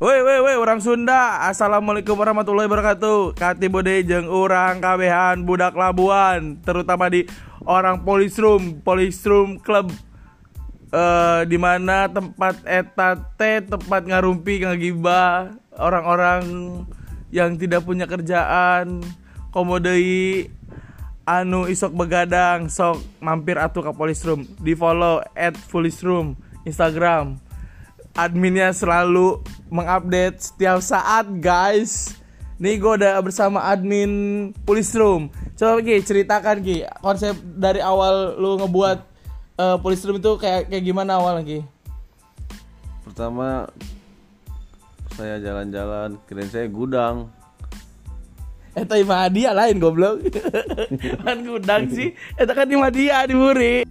Woi woi woi orang Sunda. Assalamualaikum warahmatullahi wabarakatuh. Kati bode jeung orang kabehan budak Labuan Terutama di orang Polisroom Polisroom Club. Uh, di mana tempat eta teh tempat ngarumpi ngagiba orang-orang yang tidak punya kerjaan. Komodei anu isok begadang sok mampir atuh ke Polisroom di follow at Polisroom Instagram. Adminnya selalu mengupdate setiap saat guys. Nih gue udah bersama admin Polisroom Coba Ki ceritakan Ki konsep dari awal lu ngebuat uh, Polisroom itu kayak kayak gimana awal Ki? Pertama saya jalan-jalan kirain saya gudang. Eta imah hadiah lain goblok. Kan gudang sih. Eta kan imah dia di Muri